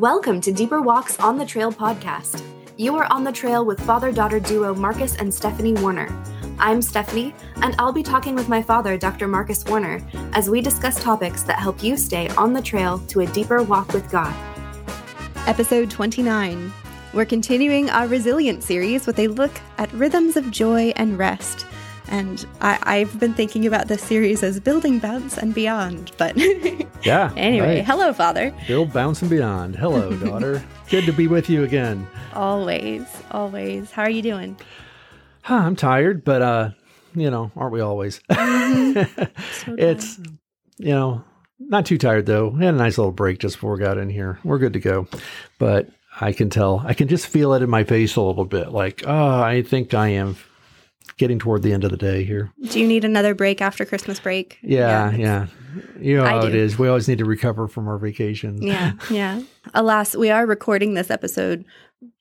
Welcome to Deeper Walks on the Trail podcast. You are on the trail with father daughter duo Marcus and Stephanie Warner. I'm Stephanie, and I'll be talking with my father, Dr. Marcus Warner, as we discuss topics that help you stay on the trail to a deeper walk with God. Episode 29. We're continuing our Resilient series with a look at rhythms of joy and rest. And I, have been thinking about this series as building bounce and beyond. But yeah. anyway, right. hello, Father. Build bounce and beyond. Hello, daughter. Good to be with you again. Always, always. How are you doing? Huh, I'm tired, but uh, you know, aren't we always? Mm-hmm. so it's you know, not too tired though. We had a nice little break just before we got in here. We're good to go. But I can tell, I can just feel it in my face a little bit. Like, oh, I think I am getting toward the end of the day here. Do you need another break after Christmas break? Yeah, yeah. yeah. You know how it is. We always need to recover from our vacations. Yeah, yeah. Alas, we are recording this episode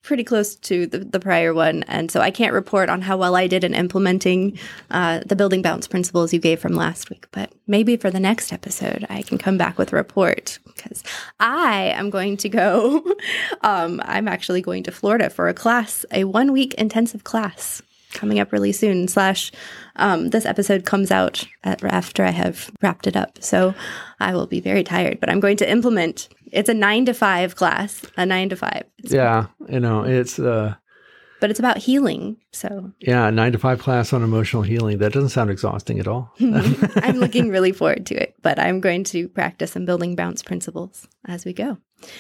pretty close to the, the prior one. And so I can't report on how well I did in implementing uh, the building bounce principles you gave from last week. But maybe for the next episode, I can come back with a report because I am going to go. um, I'm actually going to Florida for a class, a one week intensive class coming up really soon. Slash, um, this episode comes out at, after I have wrapped it up, so I will be very tired. But I'm going to implement. It's a nine to five class, a nine to five. It's yeah, you know, it's. uh but it's about healing. So yeah, nine to five class on emotional healing. That doesn't sound exhausting at all. I'm looking really forward to it, but I'm going to practice some building bounce principles as we go.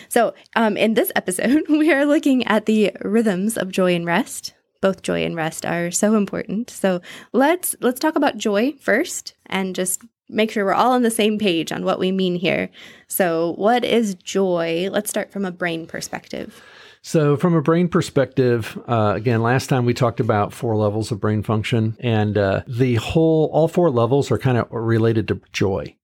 So um, in this episode, we are looking at the rhythms of joy and rest both joy and rest are so important. So let's let's talk about joy first and just make sure we're all on the same page on what we mean here. So what is joy? Let's start from a brain perspective. So, from a brain perspective, uh, again, last time we talked about four levels of brain function, and uh, the whole, all four levels are kind of related to joy.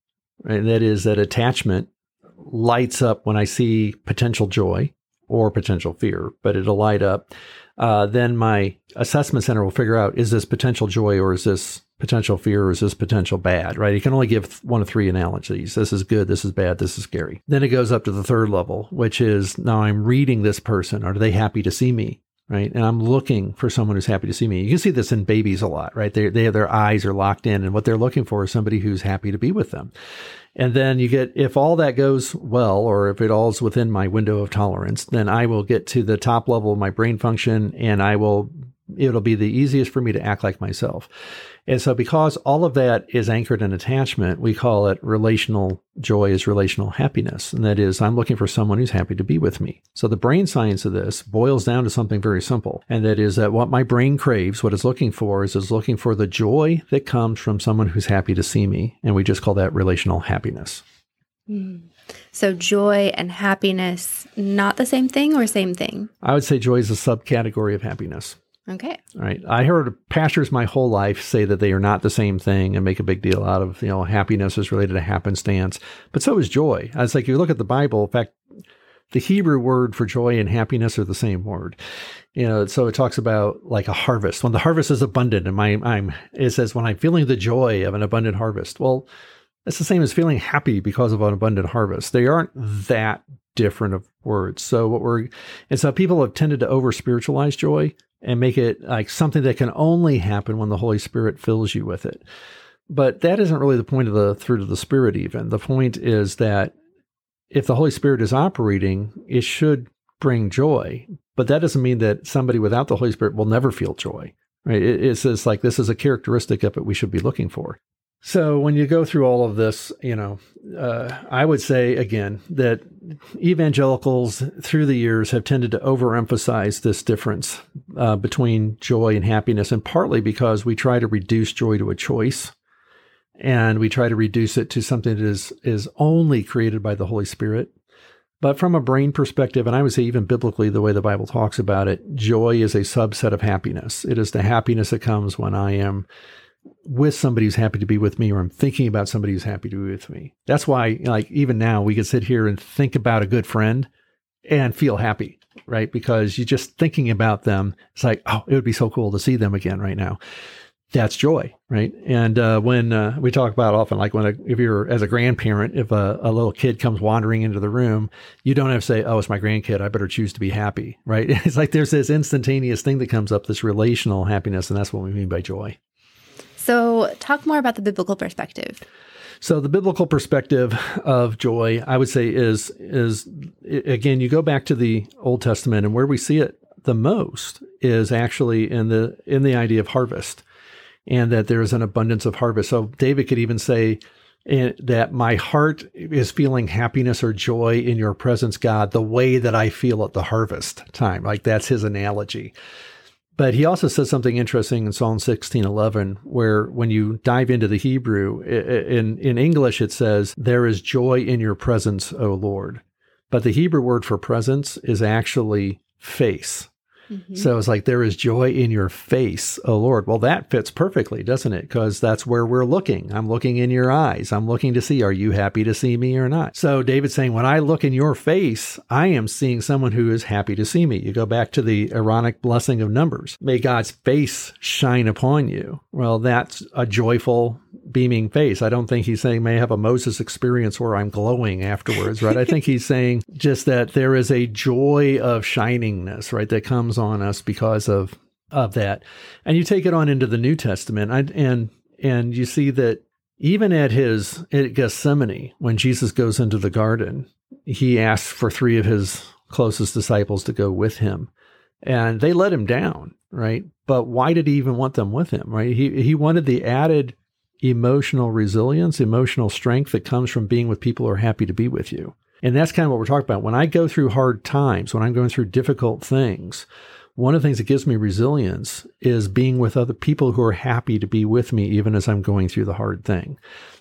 Right? And that is that attachment lights up when I see potential joy or potential fear, but it'll light up uh, then my assessment center will figure out is this potential joy or is this potential fear or is this potential bad, right? You can only give one of three analogies. This is good, this is bad, this is scary. Then it goes up to the third level, which is now I'm reading this person. Are they happy to see me? Right. And I'm looking for someone who's happy to see me. You can see this in babies a lot, right? They, they have their eyes are locked in and what they're looking for is somebody who's happy to be with them. And then you get, if all that goes well, or if it all's within my window of tolerance, then I will get to the top level of my brain function and I will, it'll be the easiest for me to act like myself. And so, because all of that is anchored in attachment, we call it relational joy is relational happiness. And that is, I'm looking for someone who's happy to be with me. So, the brain science of this boils down to something very simple. And that is that what my brain craves, what it's looking for, is, is looking for the joy that comes from someone who's happy to see me. And we just call that relational happiness. Mm. So, joy and happiness, not the same thing or same thing? I would say joy is a subcategory of happiness. Okay. Right. I heard pastors my whole life say that they are not the same thing and make a big deal out of, you know, happiness is related to happenstance. But so is joy. I was like, you look at the Bible, in fact, the Hebrew word for joy and happiness are the same word. You know, so it talks about like a harvest. When the harvest is abundant, and my I'm it says when I'm feeling the joy of an abundant harvest. Well, it's the same as feeling happy because of an abundant harvest. They aren't that different of words. So what we're and so people have tended to over spiritualize joy and make it like something that can only happen when the Holy Spirit fills you with it. But that isn't really the point of the fruit of the Spirit, even. The point is that if the Holy Spirit is operating, it should bring joy. But that doesn't mean that somebody without the Holy Spirit will never feel joy. Right? it's just like this is a characteristic of it we should be looking for. So when you go through all of this, you know, uh, I would say again that evangelicals through the years have tended to overemphasize this difference uh, between joy and happiness, and partly because we try to reduce joy to a choice, and we try to reduce it to something that is is only created by the Holy Spirit. But from a brain perspective, and I would say even biblically, the way the Bible talks about it, joy is a subset of happiness. It is the happiness that comes when I am with somebody who's happy to be with me or I'm thinking about somebody who's happy to be with me. That's why, like, even now we can sit here and think about a good friend and feel happy, right? Because you're just thinking about them. It's like, oh, it would be so cool to see them again right now. that's joy, right? And uh, when uh, we talk about often, like when a, if you're as a grandparent, if a, a, little kid comes wandering into the room, you don't have to say, "Oh, it's my grandkid. I better choose to be happy," right? It's like there's this instantaneous thing that comes up, this relational happiness, and that's what we mean by joy. So, talk more about the biblical perspective. So the biblical perspective of joy, I would say, is is again, you go back to the Old Testament, and where we see it the most is actually in the in the idea of harvest and that there is an abundance of harvest. So David could even say eh, that my heart is feeling happiness or joy in your presence, God, the way that I feel at the harvest time. Like that's his analogy. But he also says something interesting in Psalm 16:11 where when you dive into the Hebrew in in English it says there is joy in your presence, O Lord. But the Hebrew word for presence is actually face. Mm-hmm. So it's like there is joy in your face, oh Lord. Well, that fits perfectly, doesn't it? Because that's where we're looking. I'm looking in your eyes. I'm looking to see, are you happy to see me or not? So David's saying, when I look in your face, I am seeing someone who is happy to see me. You go back to the Aaronic blessing of Numbers. May God's face shine upon you. Well, that's a joyful beaming face. I don't think he's saying may have a Moses experience where I'm glowing afterwards, right? I think he's saying just that there is a joy of shiningness, right, that comes on us because of of that. And you take it on into the New Testament, I, and and you see that even at his at Gethsemane, when Jesus goes into the garden, he asks for three of his closest disciples to go with him, and they let him down, right? But why did he even want them with him, right? He he wanted the added emotional resilience, emotional strength that comes from being with people who are happy to be with you. And that's kind of what we're talking about. When I go through hard times, when I'm going through difficult things, one of the things that gives me resilience is being with other people who are happy to be with me, even as I'm going through the hard thing.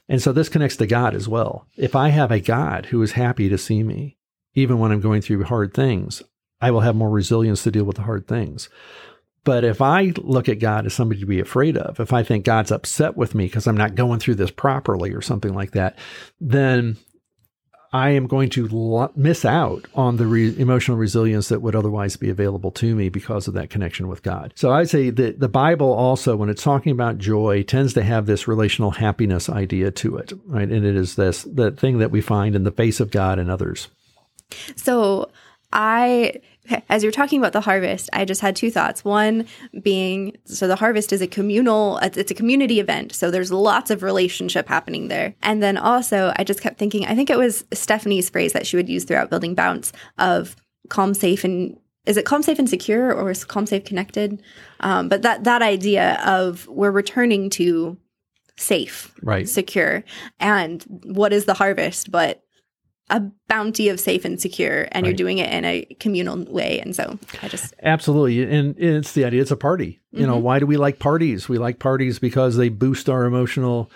And so this connects to God as well. If I have a God who is happy to see me, even when I'm going through hard things, I will have more resilience to deal with the hard things. But if I look at God as somebody to be afraid of, if I think God's upset with me because I'm not going through this properly or something like that, then I am going to lo- miss out on the re- emotional resilience that would otherwise be available to me because of that connection with God. So I say that the Bible also, when it's talking about joy, tends to have this relational happiness idea to it, right? And it is this the thing that we find in the face of God and others. So I as you're talking about the harvest, I just had two thoughts. One being, so the harvest is a communal, it's a community event. So there's lots of relationship happening there. And then also, I just kept thinking, I think it was Stephanie's phrase that she would use throughout building bounce of calm, safe, and is it calm, safe, and secure, or is calm, safe, connected? Um, but that that idea of we're returning to safe, right, secure, and what is the harvest? But a bounty of safe and secure and right. you're doing it in a communal way and so i just absolutely and it's the idea it's a party you mm-hmm. know why do we like parties we like parties because they boost our emotional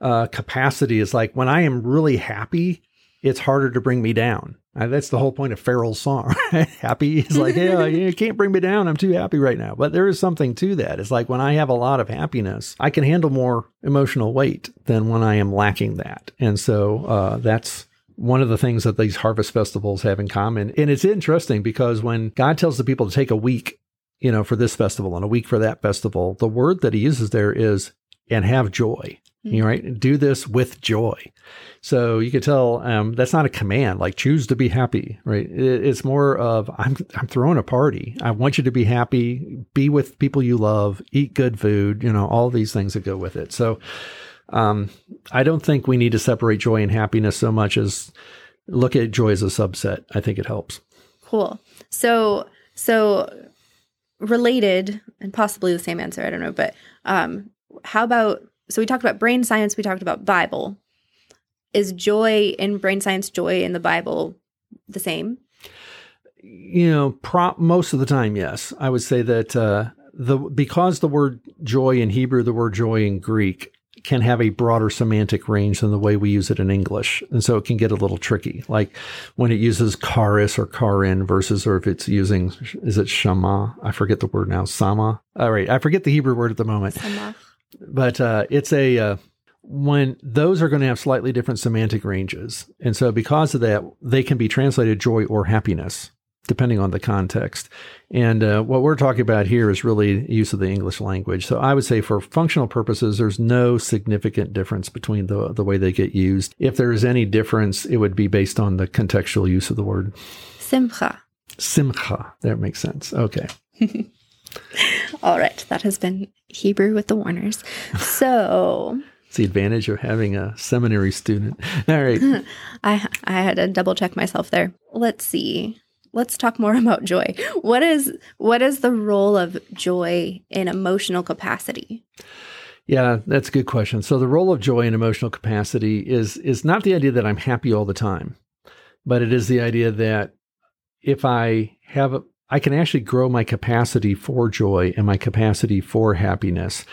uh, capacity it's like when i am really happy it's harder to bring me down uh, that's the whole point of Pharrell's song. Right? happy is like, yeah, you can't bring me down. I'm too happy right now. But there is something to that. It's like when I have a lot of happiness, I can handle more emotional weight than when I am lacking that. And so uh, that's one of the things that these harvest festivals have in common. And it's interesting because when God tells the people to take a week, you know, for this festival and a week for that festival, the word that he uses there is and have joy. Mm-hmm. You right? Do this with joy. So you can tell um, that's not a command like choose to be happy, right? It, it's more of I'm I'm throwing a party. I want you to be happy, be with people you love, eat good food, you know, all these things that go with it. So um, I don't think we need to separate joy and happiness so much as look at joy as a subset. I think it helps. Cool. So, so related and possibly the same answer. I don't know, but um, how about? So we talked about brain science. We talked about Bible. Is joy in brain science, joy in the Bible, the same? You know, pro- most of the time, yes. I would say that uh, the because the word joy in Hebrew, the word joy in Greek can have a broader semantic range than the way we use it in English. And so it can get a little tricky. Like when it uses charis or charin versus, or if it's using, is it shama? I forget the word now. Sama. All right. I forget the Hebrew word at the moment. Sama. But uh, it's a, uh, when those are going to have slightly different semantic ranges. And so because of that, they can be translated joy or happiness. Depending on the context. And uh, what we're talking about here is really use of the English language. So I would say for functional purposes, there's no significant difference between the, the way they get used. If there is any difference, it would be based on the contextual use of the word. Simcha. Simcha. That makes sense. Okay. All right. That has been Hebrew with the Warners. So. It's the advantage of having a seminary student. All right. I I had to double check myself there. Let's see. Let's talk more about joy. What is what is the role of joy in emotional capacity? Yeah, that's a good question. So the role of joy in emotional capacity is is not the idea that I'm happy all the time, but it is the idea that if I have a, I can actually grow my capacity for joy and my capacity for happiness.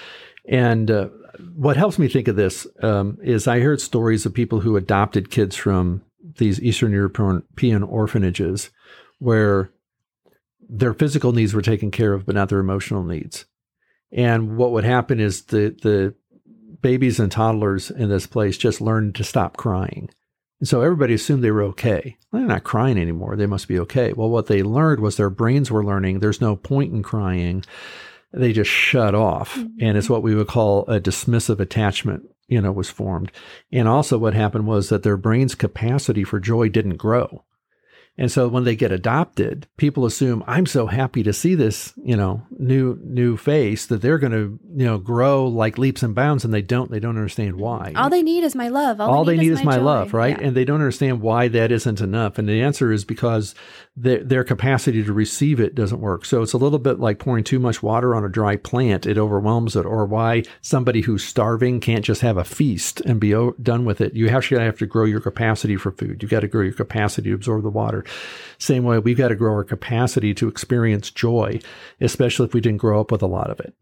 And uh, what helps me think of this um, is I heard stories of people who adopted kids from these Eastern European orphanages where their physical needs were taken care of, but not their emotional needs. And what would happen is the, the babies and toddlers in this place just learned to stop crying. And so everybody assumed they were okay. Well, they're not crying anymore. They must be okay. Well, what they learned was their brains were learning there's no point in crying they just shut off. Mm-hmm. And it's what we would call a dismissive attachment, you know, was formed. And also what happened was that their brain's capacity for joy didn't grow. And so when they get adopted, people assume I'm so happy to see this, you know, new new face that they're going to, you know, grow like leaps and bounds and they don't they don't understand why. All they need is my love. All, All they, need, is, my, my love, right? Yeah. And they don't understand why that isn't enough. And the answer is because their, their capacity to receive it doesn't work. So it's a little bit like pouring too much water on a dry plant. It overwhelms it. Or why somebody who's starving can't just have a feast and be o- done with it. You actually have to grow your capacity for food. You've got to grow your capacity to absorb the water. Same way, we've got to grow our capacity to experience joy, especially if we didn't grow up with a lot of it.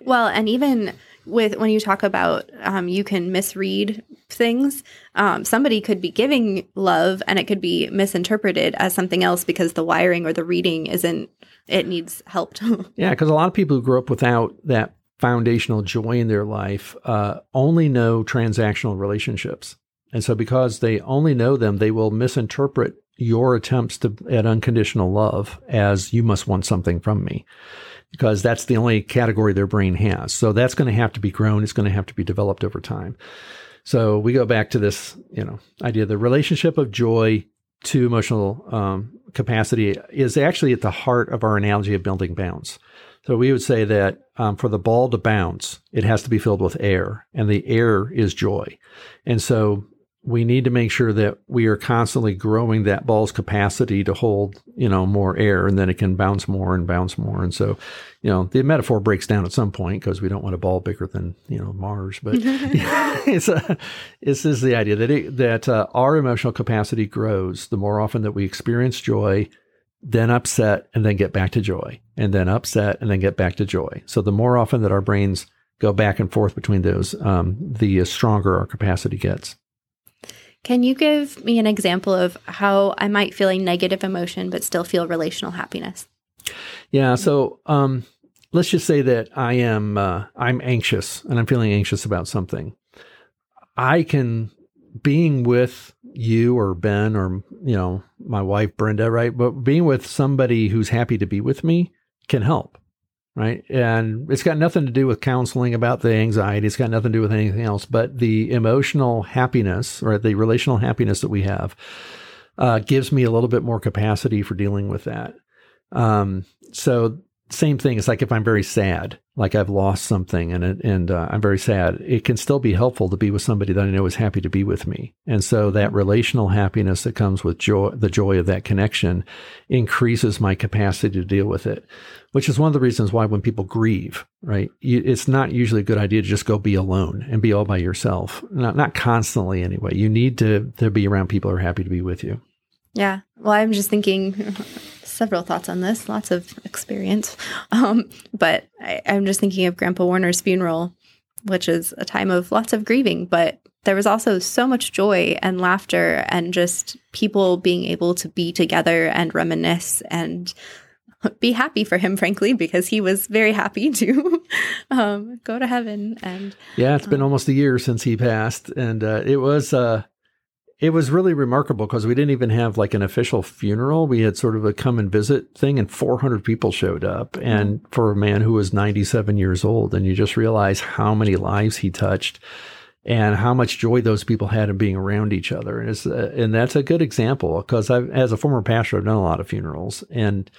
Well, and even with when you talk about um, you can misread things um, somebody could be giving love and it could be misinterpreted as something else because the wiring or the reading isn't it needs help yeah because a lot of people who grew up without that foundational joy in their life uh, only know transactional relationships and so because they only know them they will misinterpret your attempts to at unconditional love as you must want something from me because that's the only category their brain has. So that's going to have to be grown. It's going to have to be developed over time. So we go back to this, you know, idea the relationship of joy to emotional um, capacity is actually at the heart of our analogy of building bounce. So we would say that um, for the ball to bounce, it has to be filled with air, and the air is joy. And so we need to make sure that we are constantly growing that ball's capacity to hold, you know, more air and then it can bounce more and bounce more. And so, you know, the metaphor breaks down at some point because we don't want a ball bigger than, you know, Mars. But it's, a, this is the idea that, it, that uh, our emotional capacity grows the more often that we experience joy, then upset and then get back to joy and then upset and then get back to joy. So the more often that our brains go back and forth between those, um, the stronger our capacity gets. Can you give me an example of how I might feel a negative emotion but still feel relational happiness? Yeah, so um, let's just say that I am uh, I'm anxious and I'm feeling anxious about something. I can being with you or Ben or you know my wife Brenda, right? But being with somebody who's happy to be with me can help right? And it's got nothing to do with counseling about the anxiety. It's got nothing to do with anything else, but the emotional happiness or the relational happiness that we have uh, gives me a little bit more capacity for dealing with that. Um, so same thing. It's like if I'm very sad, like I've lost something and and uh, I'm very sad, it can still be helpful to be with somebody that I know is happy to be with me. And so that relational happiness that comes with joy, the joy of that connection, increases my capacity to deal with it. Which is one of the reasons why when people grieve, right, it's not usually a good idea to just go be alone and be all by yourself. Not not constantly anyway. You need to to be around people who are happy to be with you. Yeah. Well, I'm just thinking several thoughts on this, lots of experience. Um, but I, I'm just thinking of Grandpa Warner's funeral, which is a time of lots of grieving, but there was also so much joy and laughter and just people being able to be together and reminisce and be happy for him, frankly, because he was very happy to um, go to heaven. And yeah, it's been um, almost a year since he passed, and uh, it was uh, it was really remarkable because we didn't even have like an official funeral. We had sort of a come and visit thing, and 400 people showed up. And for a man who was 97 years old, and you just realize how many lives he touched and how much joy those people had in being around each other. And, it's, uh, and that's a good example because I've, as a former pastor, I've done a lot of funerals and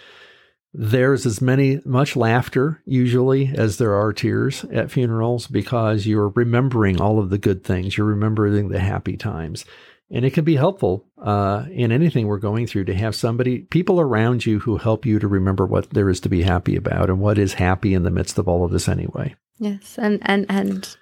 there's as many much laughter usually as there are tears at funerals because you're remembering all of the good things you're remembering the happy times and it can be helpful uh, in anything we're going through to have somebody people around you who help you to remember what there is to be happy about and what is happy in the midst of all of this anyway. Yes and and and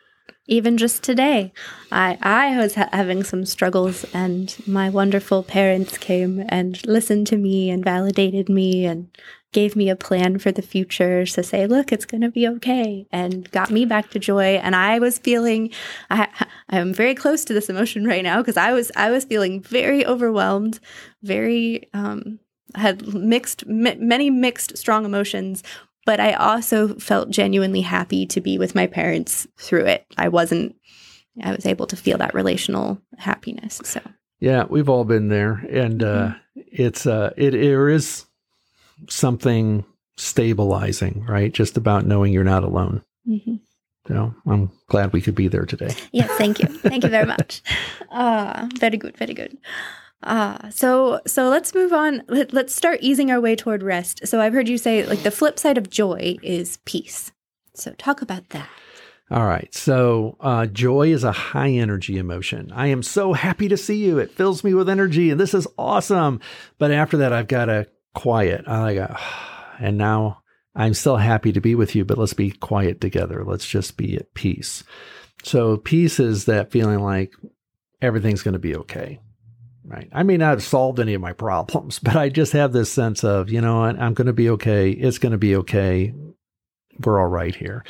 even just today i i was ha- having some struggles and my wonderful parents came and listened to me and validated me and gave me a plan for the future to say, look, it's going to be okay, and got me back to joy. And I was feeling, I, I'm very close to this emotion right now because I was, I was feeling very overwhelmed, very, um, had mixed, many mixed, strong emotions. But I also felt genuinely happy to be with my parents through it. I wasn't, I was able to feel that relational happiness. So, yeah, we've all been there. And, uh, mm-hmm. it's, uh, it, it is, something stabilizing, right? Just about knowing you're not alone. Mm-hmm. So I'm glad we could be there today. Yes, thank you. Thank you very much. Uh, very good, very good. Uh, so so let's move on. Let, let's start easing our way toward rest. So I've heard you say like the flip side of joy is peace. So talk about that. All right. So, uh, joy is a high energy emotion. I am so happy to see you. It fills me with energy and this is awesome. But after that, I've got to quiet. I like, and now I'm still happy to be with you, but let's be quiet together. Let's just be at peace. So peace is that feeling like everything's going to be okay. Right. I may not have solved any of my problems, but I just have this sense of, you know I'm going to be okay. It's going to be okay. We're all right here.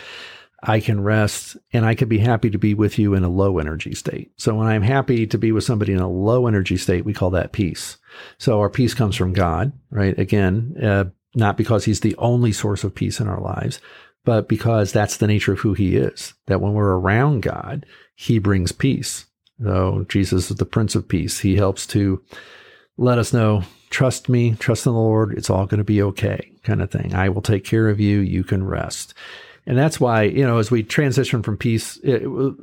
I can rest and I can be happy to be with you in a low energy state. So when I'm happy to be with somebody in a low energy state, we call that peace. So our peace comes from God, right? Again, uh, not because he's the only source of peace in our lives, but because that's the nature of who he is. That when we're around God, he brings peace. So Jesus is the Prince of Peace. He helps to let us know, trust me, trust in the Lord. It's all going to be okay, kind of thing. I will take care of you. You can rest. And that's why, you know, as we transition from peace,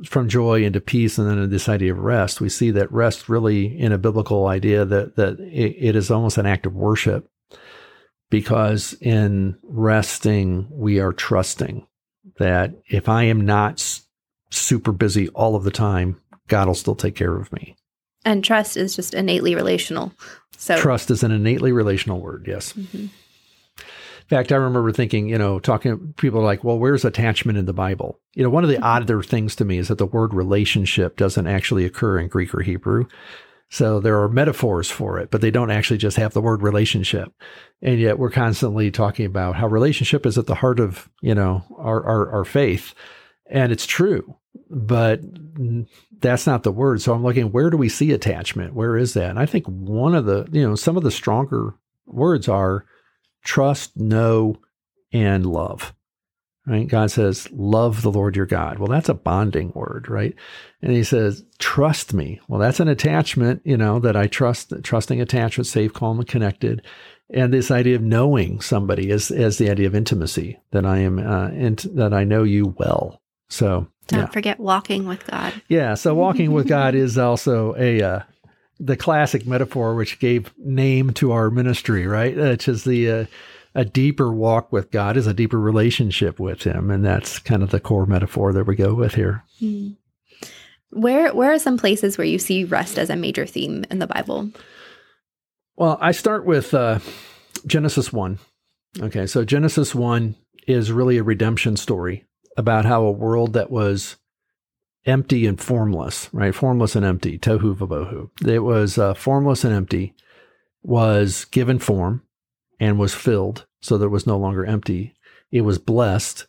from joy into peace and then this idea of rest, we see that rest really in a biblical idea that, that it, it is almost an act of worship because in resting, we are trusting that if I am not super busy all of the time, God will still take care of me. And trust is just innately relational. So trust is an innately relational word. Yes. Mm-hmm fact, I remember thinking, you know, talking people are like, well, where's attachment in the Bible? You know, one of the mm-hmm. odder things to me is that the word relationship doesn't actually occur in Greek or Hebrew. So there are metaphors for it, but they don't actually just have the word relationship. And yet we're constantly talking about how relationship is at the heart of, you know, our, our, our faith. And it's true, but that's not the word. So I'm looking, where do we see attachment? Where is that? And I think one of the, you know, some of the stronger words are trust, know, and love. Right? God says, love the Lord your God. Well, that's a bonding word, right? And he says, trust me. Well, that's an attachment, you know, that I trust, trusting attachment, safe, calm, and connected. And this idea of knowing somebody is, as the idea of intimacy, that I am, uh, int- that I know you well. So don't yeah. forget walking with God. Yeah. So walking with God is also a, uh, the classic metaphor which gave name to our ministry, right? Which is the uh, a deeper walk with God is a deeper relationship with Him, and that's kind of the core metaphor that we go with here. Mm. Where where are some places where you see rest as a major theme in the Bible? Well, I start with uh, Genesis one. Okay, so Genesis one is really a redemption story about how a world that was empty and formless, right? Formless and empty, tohu vabohu. It was uh, formless and empty, was given form and was filled, so that it was no longer empty. It was blessed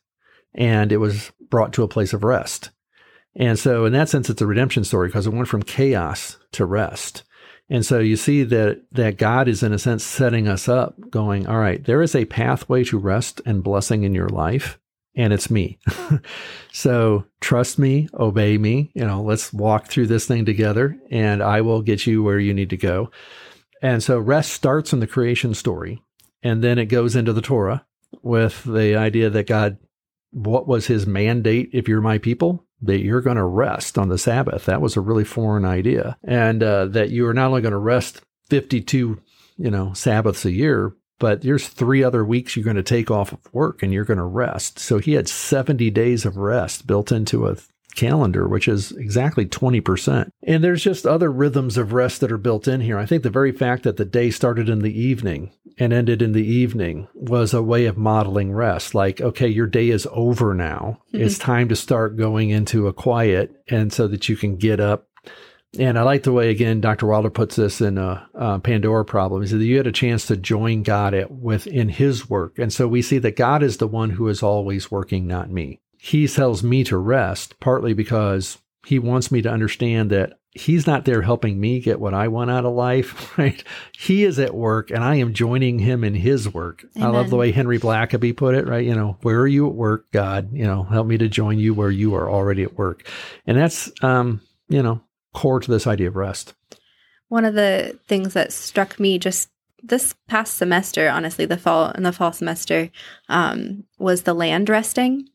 and it was brought to a place of rest. And so, in that sense, it's a redemption story because it went from chaos to rest. And so you see that that God is in a sense setting us up, going, all right, there is a pathway to rest and blessing in your life and it's me. so trust me, obey me. You know, let's walk through this thing together and I will get you where you need to go. And so rest starts in the creation story and then it goes into the Torah with the idea that God, what was his mandate if you're my people? That you're going to rest on the Sabbath. That was a really foreign idea. And uh, that you are not only going to rest 52, you know, Sabbaths a year, but there's three other weeks you're going to take off of work and you're going to rest. So he had 70 days of rest built into a calendar, which is exactly 20%. And there's just other rhythms of rest that are built in here. I think the very fact that the day started in the evening and ended in the evening was a way of modeling rest. Like, okay, your day is over now. Mm-hmm. It's time to start going into a quiet and so that you can get up and I like the way, again, Dr. Wilder puts this in a, a Pandora problem. He said that you had a chance to join God at, within his work. And so we see that God is the one who is always working, not me. He tells me to rest, partly because he wants me to understand that he's not there helping me get what I want out of life, right? He is at work and I am joining him in his work. Amen. I love the way Henry Blackaby put it, right? You know, where are you at work, God? You know, help me to join you where you are already at work. And that's, um, you know, core to this idea of rest. One of the things that struck me just this past semester, honestly, the fall in the fall semester, um, was the land resting,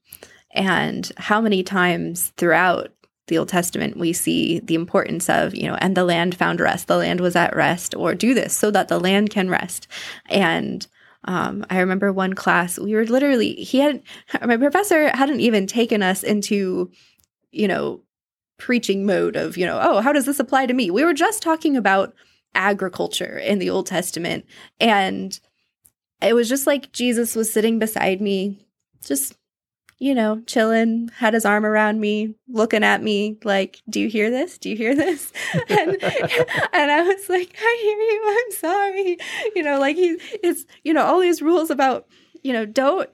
and how many times throughout the Old Testament we see the importance of you know, and the land found rest. The land was at rest, or do this so that the land can rest. And um, I remember one class we were literally he had my professor hadn't even taken us into you know preaching mode of, you know, oh, how does this apply to me? We were just talking about agriculture in the Old Testament. And it was just like Jesus was sitting beside me, just, you know, chilling, had his arm around me, looking at me like, do you hear this? Do you hear this? and, and I was like, I hear you. I'm sorry. You know, like he, it's, you know, all these rules about, you know, don't,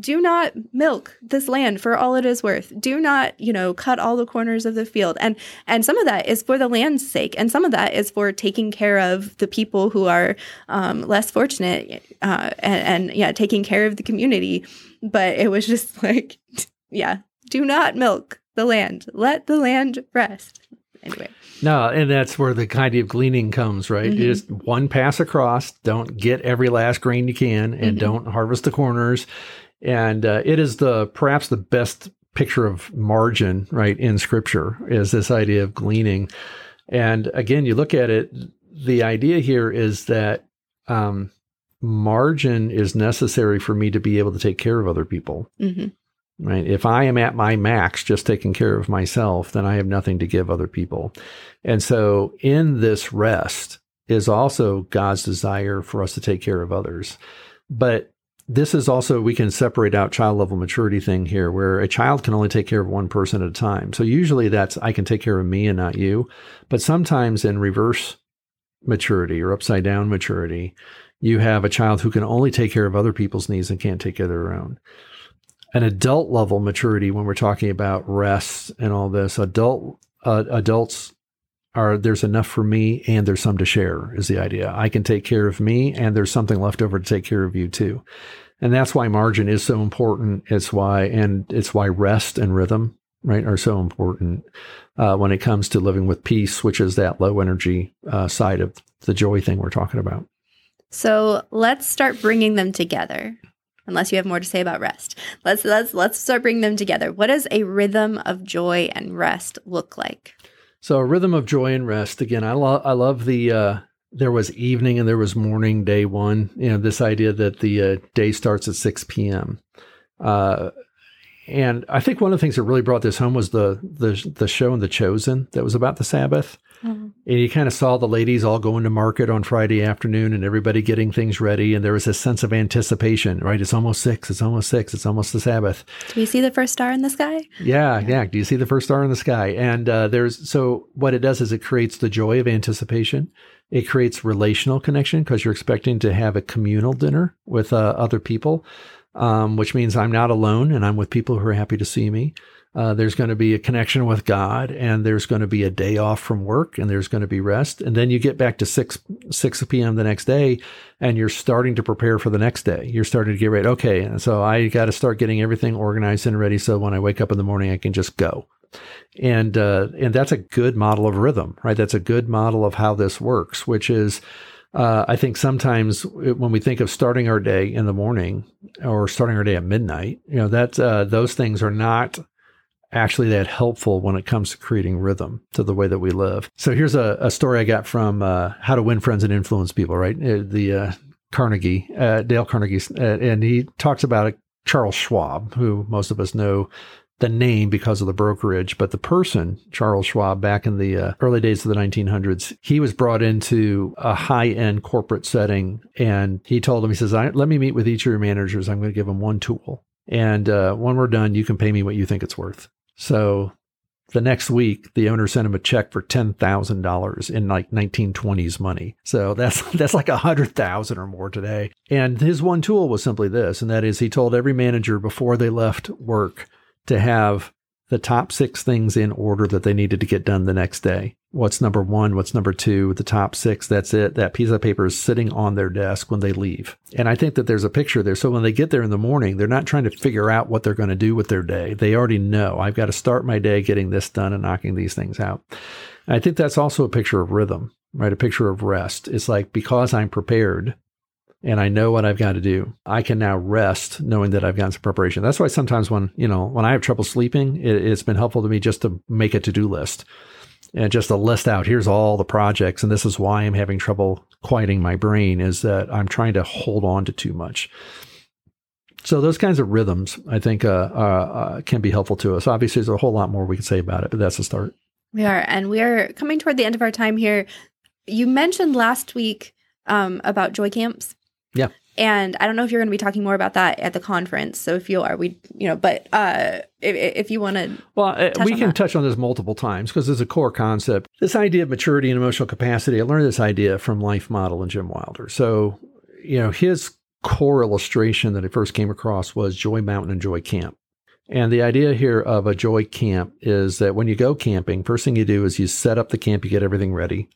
do not milk this land for all it is worth. Do not you know cut all the corners of the field. And and some of that is for the land's sake and some of that is for taking care of the people who are um, less fortunate uh, and, and yeah taking care of the community. But it was just like yeah do not milk the land. Let the land rest anyway no, and that's where the kind of gleaning comes, right? Mm-hmm. Just one pass across. Don't get every last grain you can, and mm-hmm. don't harvest the corners. And uh, it is the perhaps the best picture of margin, right, in Scripture is this idea of gleaning. And again, you look at it. The idea here is that um, margin is necessary for me to be able to take care of other people. Mm-hmm right? If I am at my max just taking care of myself, then I have nothing to give other people. And so in this rest is also God's desire for us to take care of others. But this is also, we can separate out child level maturity thing here, where a child can only take care of one person at a time. So usually that's, I can take care of me and not you. But sometimes in reverse maturity or upside down maturity, you have a child who can only take care of other people's needs and can't take care of their own an adult level maturity when we're talking about rest and all this. Adult uh, adults are there's enough for me and there's some to share is the idea. I can take care of me and there's something left over to take care of you too. And that's why margin is so important. It's why and it's why rest and rhythm right are so important uh, when it comes to living with peace, which is that low energy uh, side of the joy thing we're talking about. So let's start bringing them together unless you have more to say about rest. Let's let's let's start bringing them together. What does a rhythm of joy and rest look like? So a rhythm of joy and rest. Again, I love I love the uh, there was evening and there was morning. Day one, you know, this idea that the uh, day starts at six p.m. Uh, and I think one of the things that really brought this home was the the the show in The Chosen that was about the Sabbath. Mm-hmm. And you kind of saw the ladies all going to market on Friday afternoon and everybody getting things ready. And there was a sense of anticipation, right? It's almost six. It's almost six. It's almost the Sabbath. Do we see the first star in the sky? Yeah. Yeah. yeah. Do you see the first star in the sky? And uh, there's so what it does is it creates the joy of anticipation. It creates relational connection because you're expecting to have a communal dinner with uh, other people, um, which means I'm not alone and I'm with people who are happy to see me. Uh, there's going to be a connection with God, and there's going to be a day off from work, and there's going to be rest. And then you get back to six six p.m. the next day, and you're starting to prepare for the next day. You're starting to get ready. Okay, so I got to start getting everything organized and ready, so when I wake up in the morning, I can just go. And uh, and that's a good model of rhythm, right? That's a good model of how this works, which is uh, I think sometimes when we think of starting our day in the morning or starting our day at midnight, you know, that uh, those things are not actually that helpful when it comes to creating rhythm to the way that we live. So here's a, a story I got from uh, How to Win Friends and Influence People, right? Uh, the uh, Carnegie, uh, Dale Carnegie, and he talks about Charles Schwab, who most of us know the name because of the brokerage, but the person, Charles Schwab, back in the uh, early days of the 1900s, he was brought into a high end corporate setting. And he told them, he says, let me meet with each of your managers. I'm going to give them one tool. And uh, when we're done, you can pay me what you think it's worth. So the next week, the owner sent him a check for ten thousand dollars in like 1920s money. So that's that's like a hundred thousand or more today. And his one tool was simply this, and that is he told every manager before they left work to have the top six things in order that they needed to get done the next day. What's number one? What's number two? The top six. That's it. That piece of paper is sitting on their desk when they leave. And I think that there's a picture there. So when they get there in the morning, they're not trying to figure out what they're going to do with their day. They already know I've got to start my day getting this done and knocking these things out. And I think that's also a picture of rhythm, right? A picture of rest. It's like because I'm prepared, and I know what I've got to do. I can now rest knowing that I've gotten some preparation. That's why sometimes when, you know, when I have trouble sleeping, it, has been helpful to me just to make a to-do list and just to list out, here's all the projects. And this is why I'm having trouble quieting my brain is that I'm trying to hold on to too much. So those kinds of rhythms, I think, uh, uh, uh, can be helpful to us. Obviously, there's a whole lot more we can say about it, but that's a start. We are, and we are coming toward the end of our time here. You mentioned last week um, about joy camps. Yeah. And I don't know if you're going to be talking more about that at the conference. So if you are, we, you know, but uh, if, if you want to, well, uh, we can that. touch on this multiple times because it's a core concept. This idea of maturity and emotional capacity. I learned this idea from Life Model and Jim Wilder. So, you know, his core illustration that I first came across was Joy Mountain and Joy Camp. And the idea here of a joy camp is that when you go camping, first thing you do is you set up the camp, you get everything ready,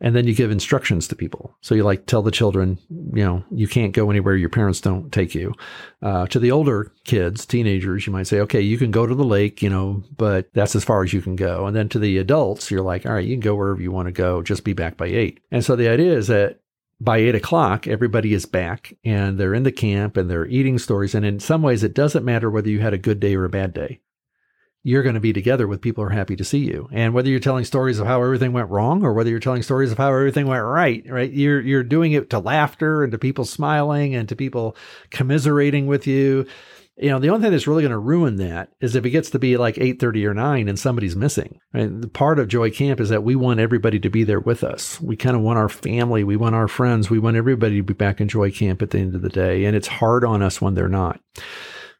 and then you give instructions to people. So you like tell the children, you know, you can't go anywhere your parents don't take you. Uh, to the older kids, teenagers, you might say, okay, you can go to the lake, you know, but that's as far as you can go. And then to the adults, you're like, all right, you can go wherever you want to go, just be back by eight. And so the idea is that by eight o'clock, everybody is back and they're in the camp and they're eating stories. And in some ways, it doesn't matter whether you had a good day or a bad day. You're going to be together with people who are happy to see you. And whether you're telling stories of how everything went wrong or whether you're telling stories of how everything went right, right? You're, you're doing it to laughter and to people smiling and to people commiserating with you you know, the only thing that's really going to ruin that is if it gets to be like 8:30 or 9 and somebody's missing. Right? The part of Joy Camp is that we want everybody to be there with us. We kind of want our family, we want our friends, we want everybody to be back in Joy Camp at the end of the day, and it's hard on us when they're not.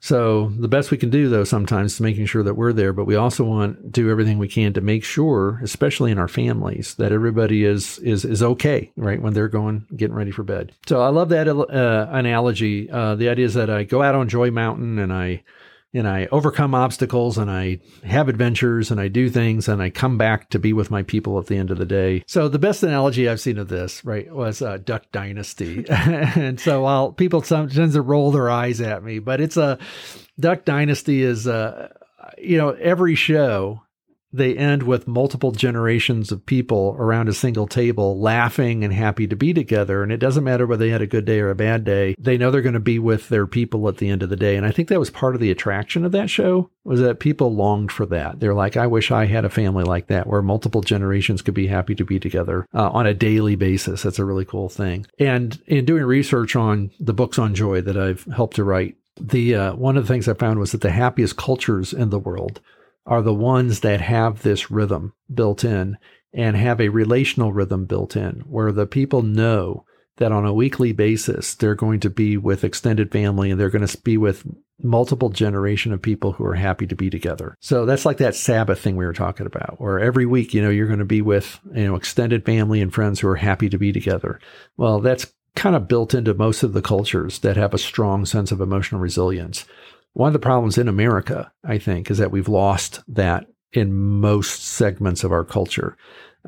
So the best we can do though sometimes is making sure that we're there, but we also want to do everything we can to make sure, especially in our families, that everybody is is is okay, right, when they're going getting ready for bed. So I love that uh, analogy. Uh, the idea is that I go out on Joy Mountain and I and I overcome obstacles and I have adventures and I do things and I come back to be with my people at the end of the day. So the best analogy I've seen of this, right, was uh, Duck Dynasty. and so while people sometimes roll their eyes at me, but it's a Duck Dynasty is, uh, you know, every show they end with multiple generations of people around a single table laughing and happy to be together. And it doesn't matter whether they had a good day or a bad day. They know they're going to be with their people at the end of the day. And I think that was part of the attraction of that show was that people longed for that. They're like, I wish I had a family like that where multiple generations could be happy to be together uh, on a daily basis. That's a really cool thing. And in doing research on the books on joy that I've helped to write, the uh, one of the things I found was that the happiest cultures in the world are the ones that have this rhythm built in and have a relational rhythm built in where the people know that on a weekly basis they're going to be with extended family and they're going to be with multiple generation of people who are happy to be together. So that's like that Sabbath thing we were talking about, where every week, you know, you're going to be with, you know, extended family and friends who are happy to be together. Well, that's kind of built into most of the cultures that have a strong sense of emotional resilience. One of the problems in America, I think, is that we've lost that in most segments of our culture.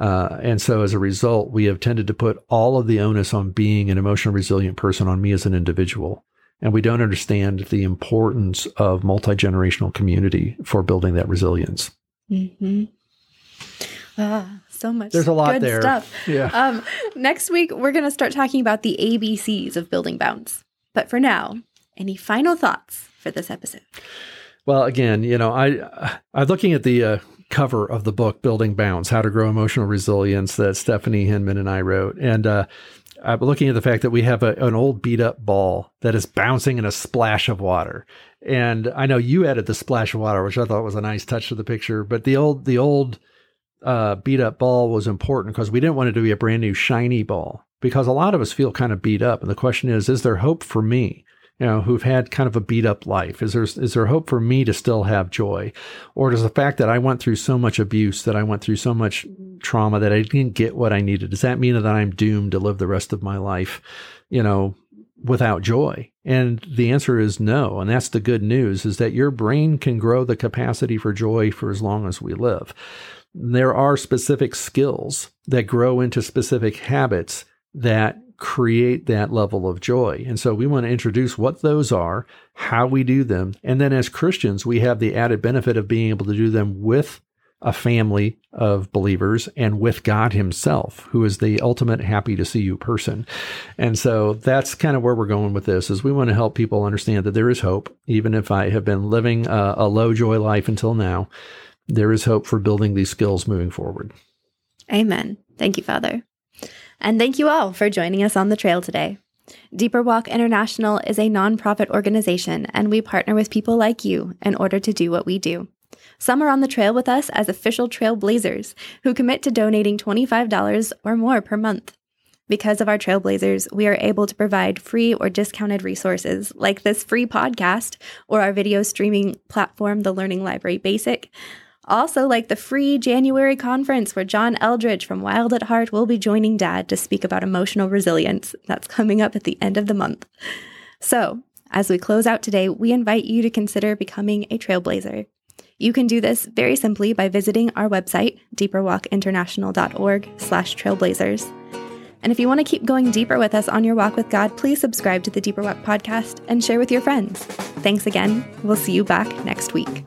Uh, and so as a result, we have tended to put all of the onus on being an emotionally resilient person on me as an individual. And we don't understand the importance of multi generational community for building that resilience. Mm-hmm. Ah, so much. There's a lot good there. Stuff. Yeah. Um, next week, we're going to start talking about the ABCs of building bounce. But for now, any final thoughts for this episode? Well, again, you know, I I'm looking at the uh, cover of the book "Building Bounce: How to Grow Emotional Resilience" that Stephanie Hinman and I wrote, and uh, I'm looking at the fact that we have a, an old beat up ball that is bouncing in a splash of water. And I know you added the splash of water, which I thought was a nice touch to the picture. But the old the old uh, beat up ball was important because we didn't want it to be a brand new shiny ball because a lot of us feel kind of beat up. And the question is, is there hope for me? You know, who've had kind of a beat up life? Is there is there hope for me to still have joy, or does the fact that I went through so much abuse, that I went through so much trauma, that I didn't get what I needed, does that mean that I'm doomed to live the rest of my life, you know, without joy? And the answer is no. And that's the good news: is that your brain can grow the capacity for joy for as long as we live there are specific skills that grow into specific habits that create that level of joy. And so we want to introduce what those are, how we do them. And then as Christians, we have the added benefit of being able to do them with a family of believers and with God Himself, who is the ultimate happy to see you person. And so that's kind of where we're going with this is we want to help people understand that there is hope, even if I have been living a, a low joy life until now there is hope for building these skills moving forward. Amen. Thank you, Father. And thank you all for joining us on the trail today. Deeper Walk International is a nonprofit organization, and we partner with people like you in order to do what we do. Some are on the trail with us as official trailblazers who commit to donating $25 or more per month. Because of our trailblazers, we are able to provide free or discounted resources like this free podcast or our video streaming platform, the Learning Library Basic, also, like the free January conference where John Eldredge from Wild at Heart will be joining Dad to speak about emotional resilience. That's coming up at the end of the month. So, as we close out today, we invite you to consider becoming a trailblazer. You can do this very simply by visiting our website, deeperwalkinternational.org slash trailblazers. And if you want to keep going deeper with us on your walk with God, please subscribe to the Deeper Walk podcast and share with your friends. Thanks again. We'll see you back next week.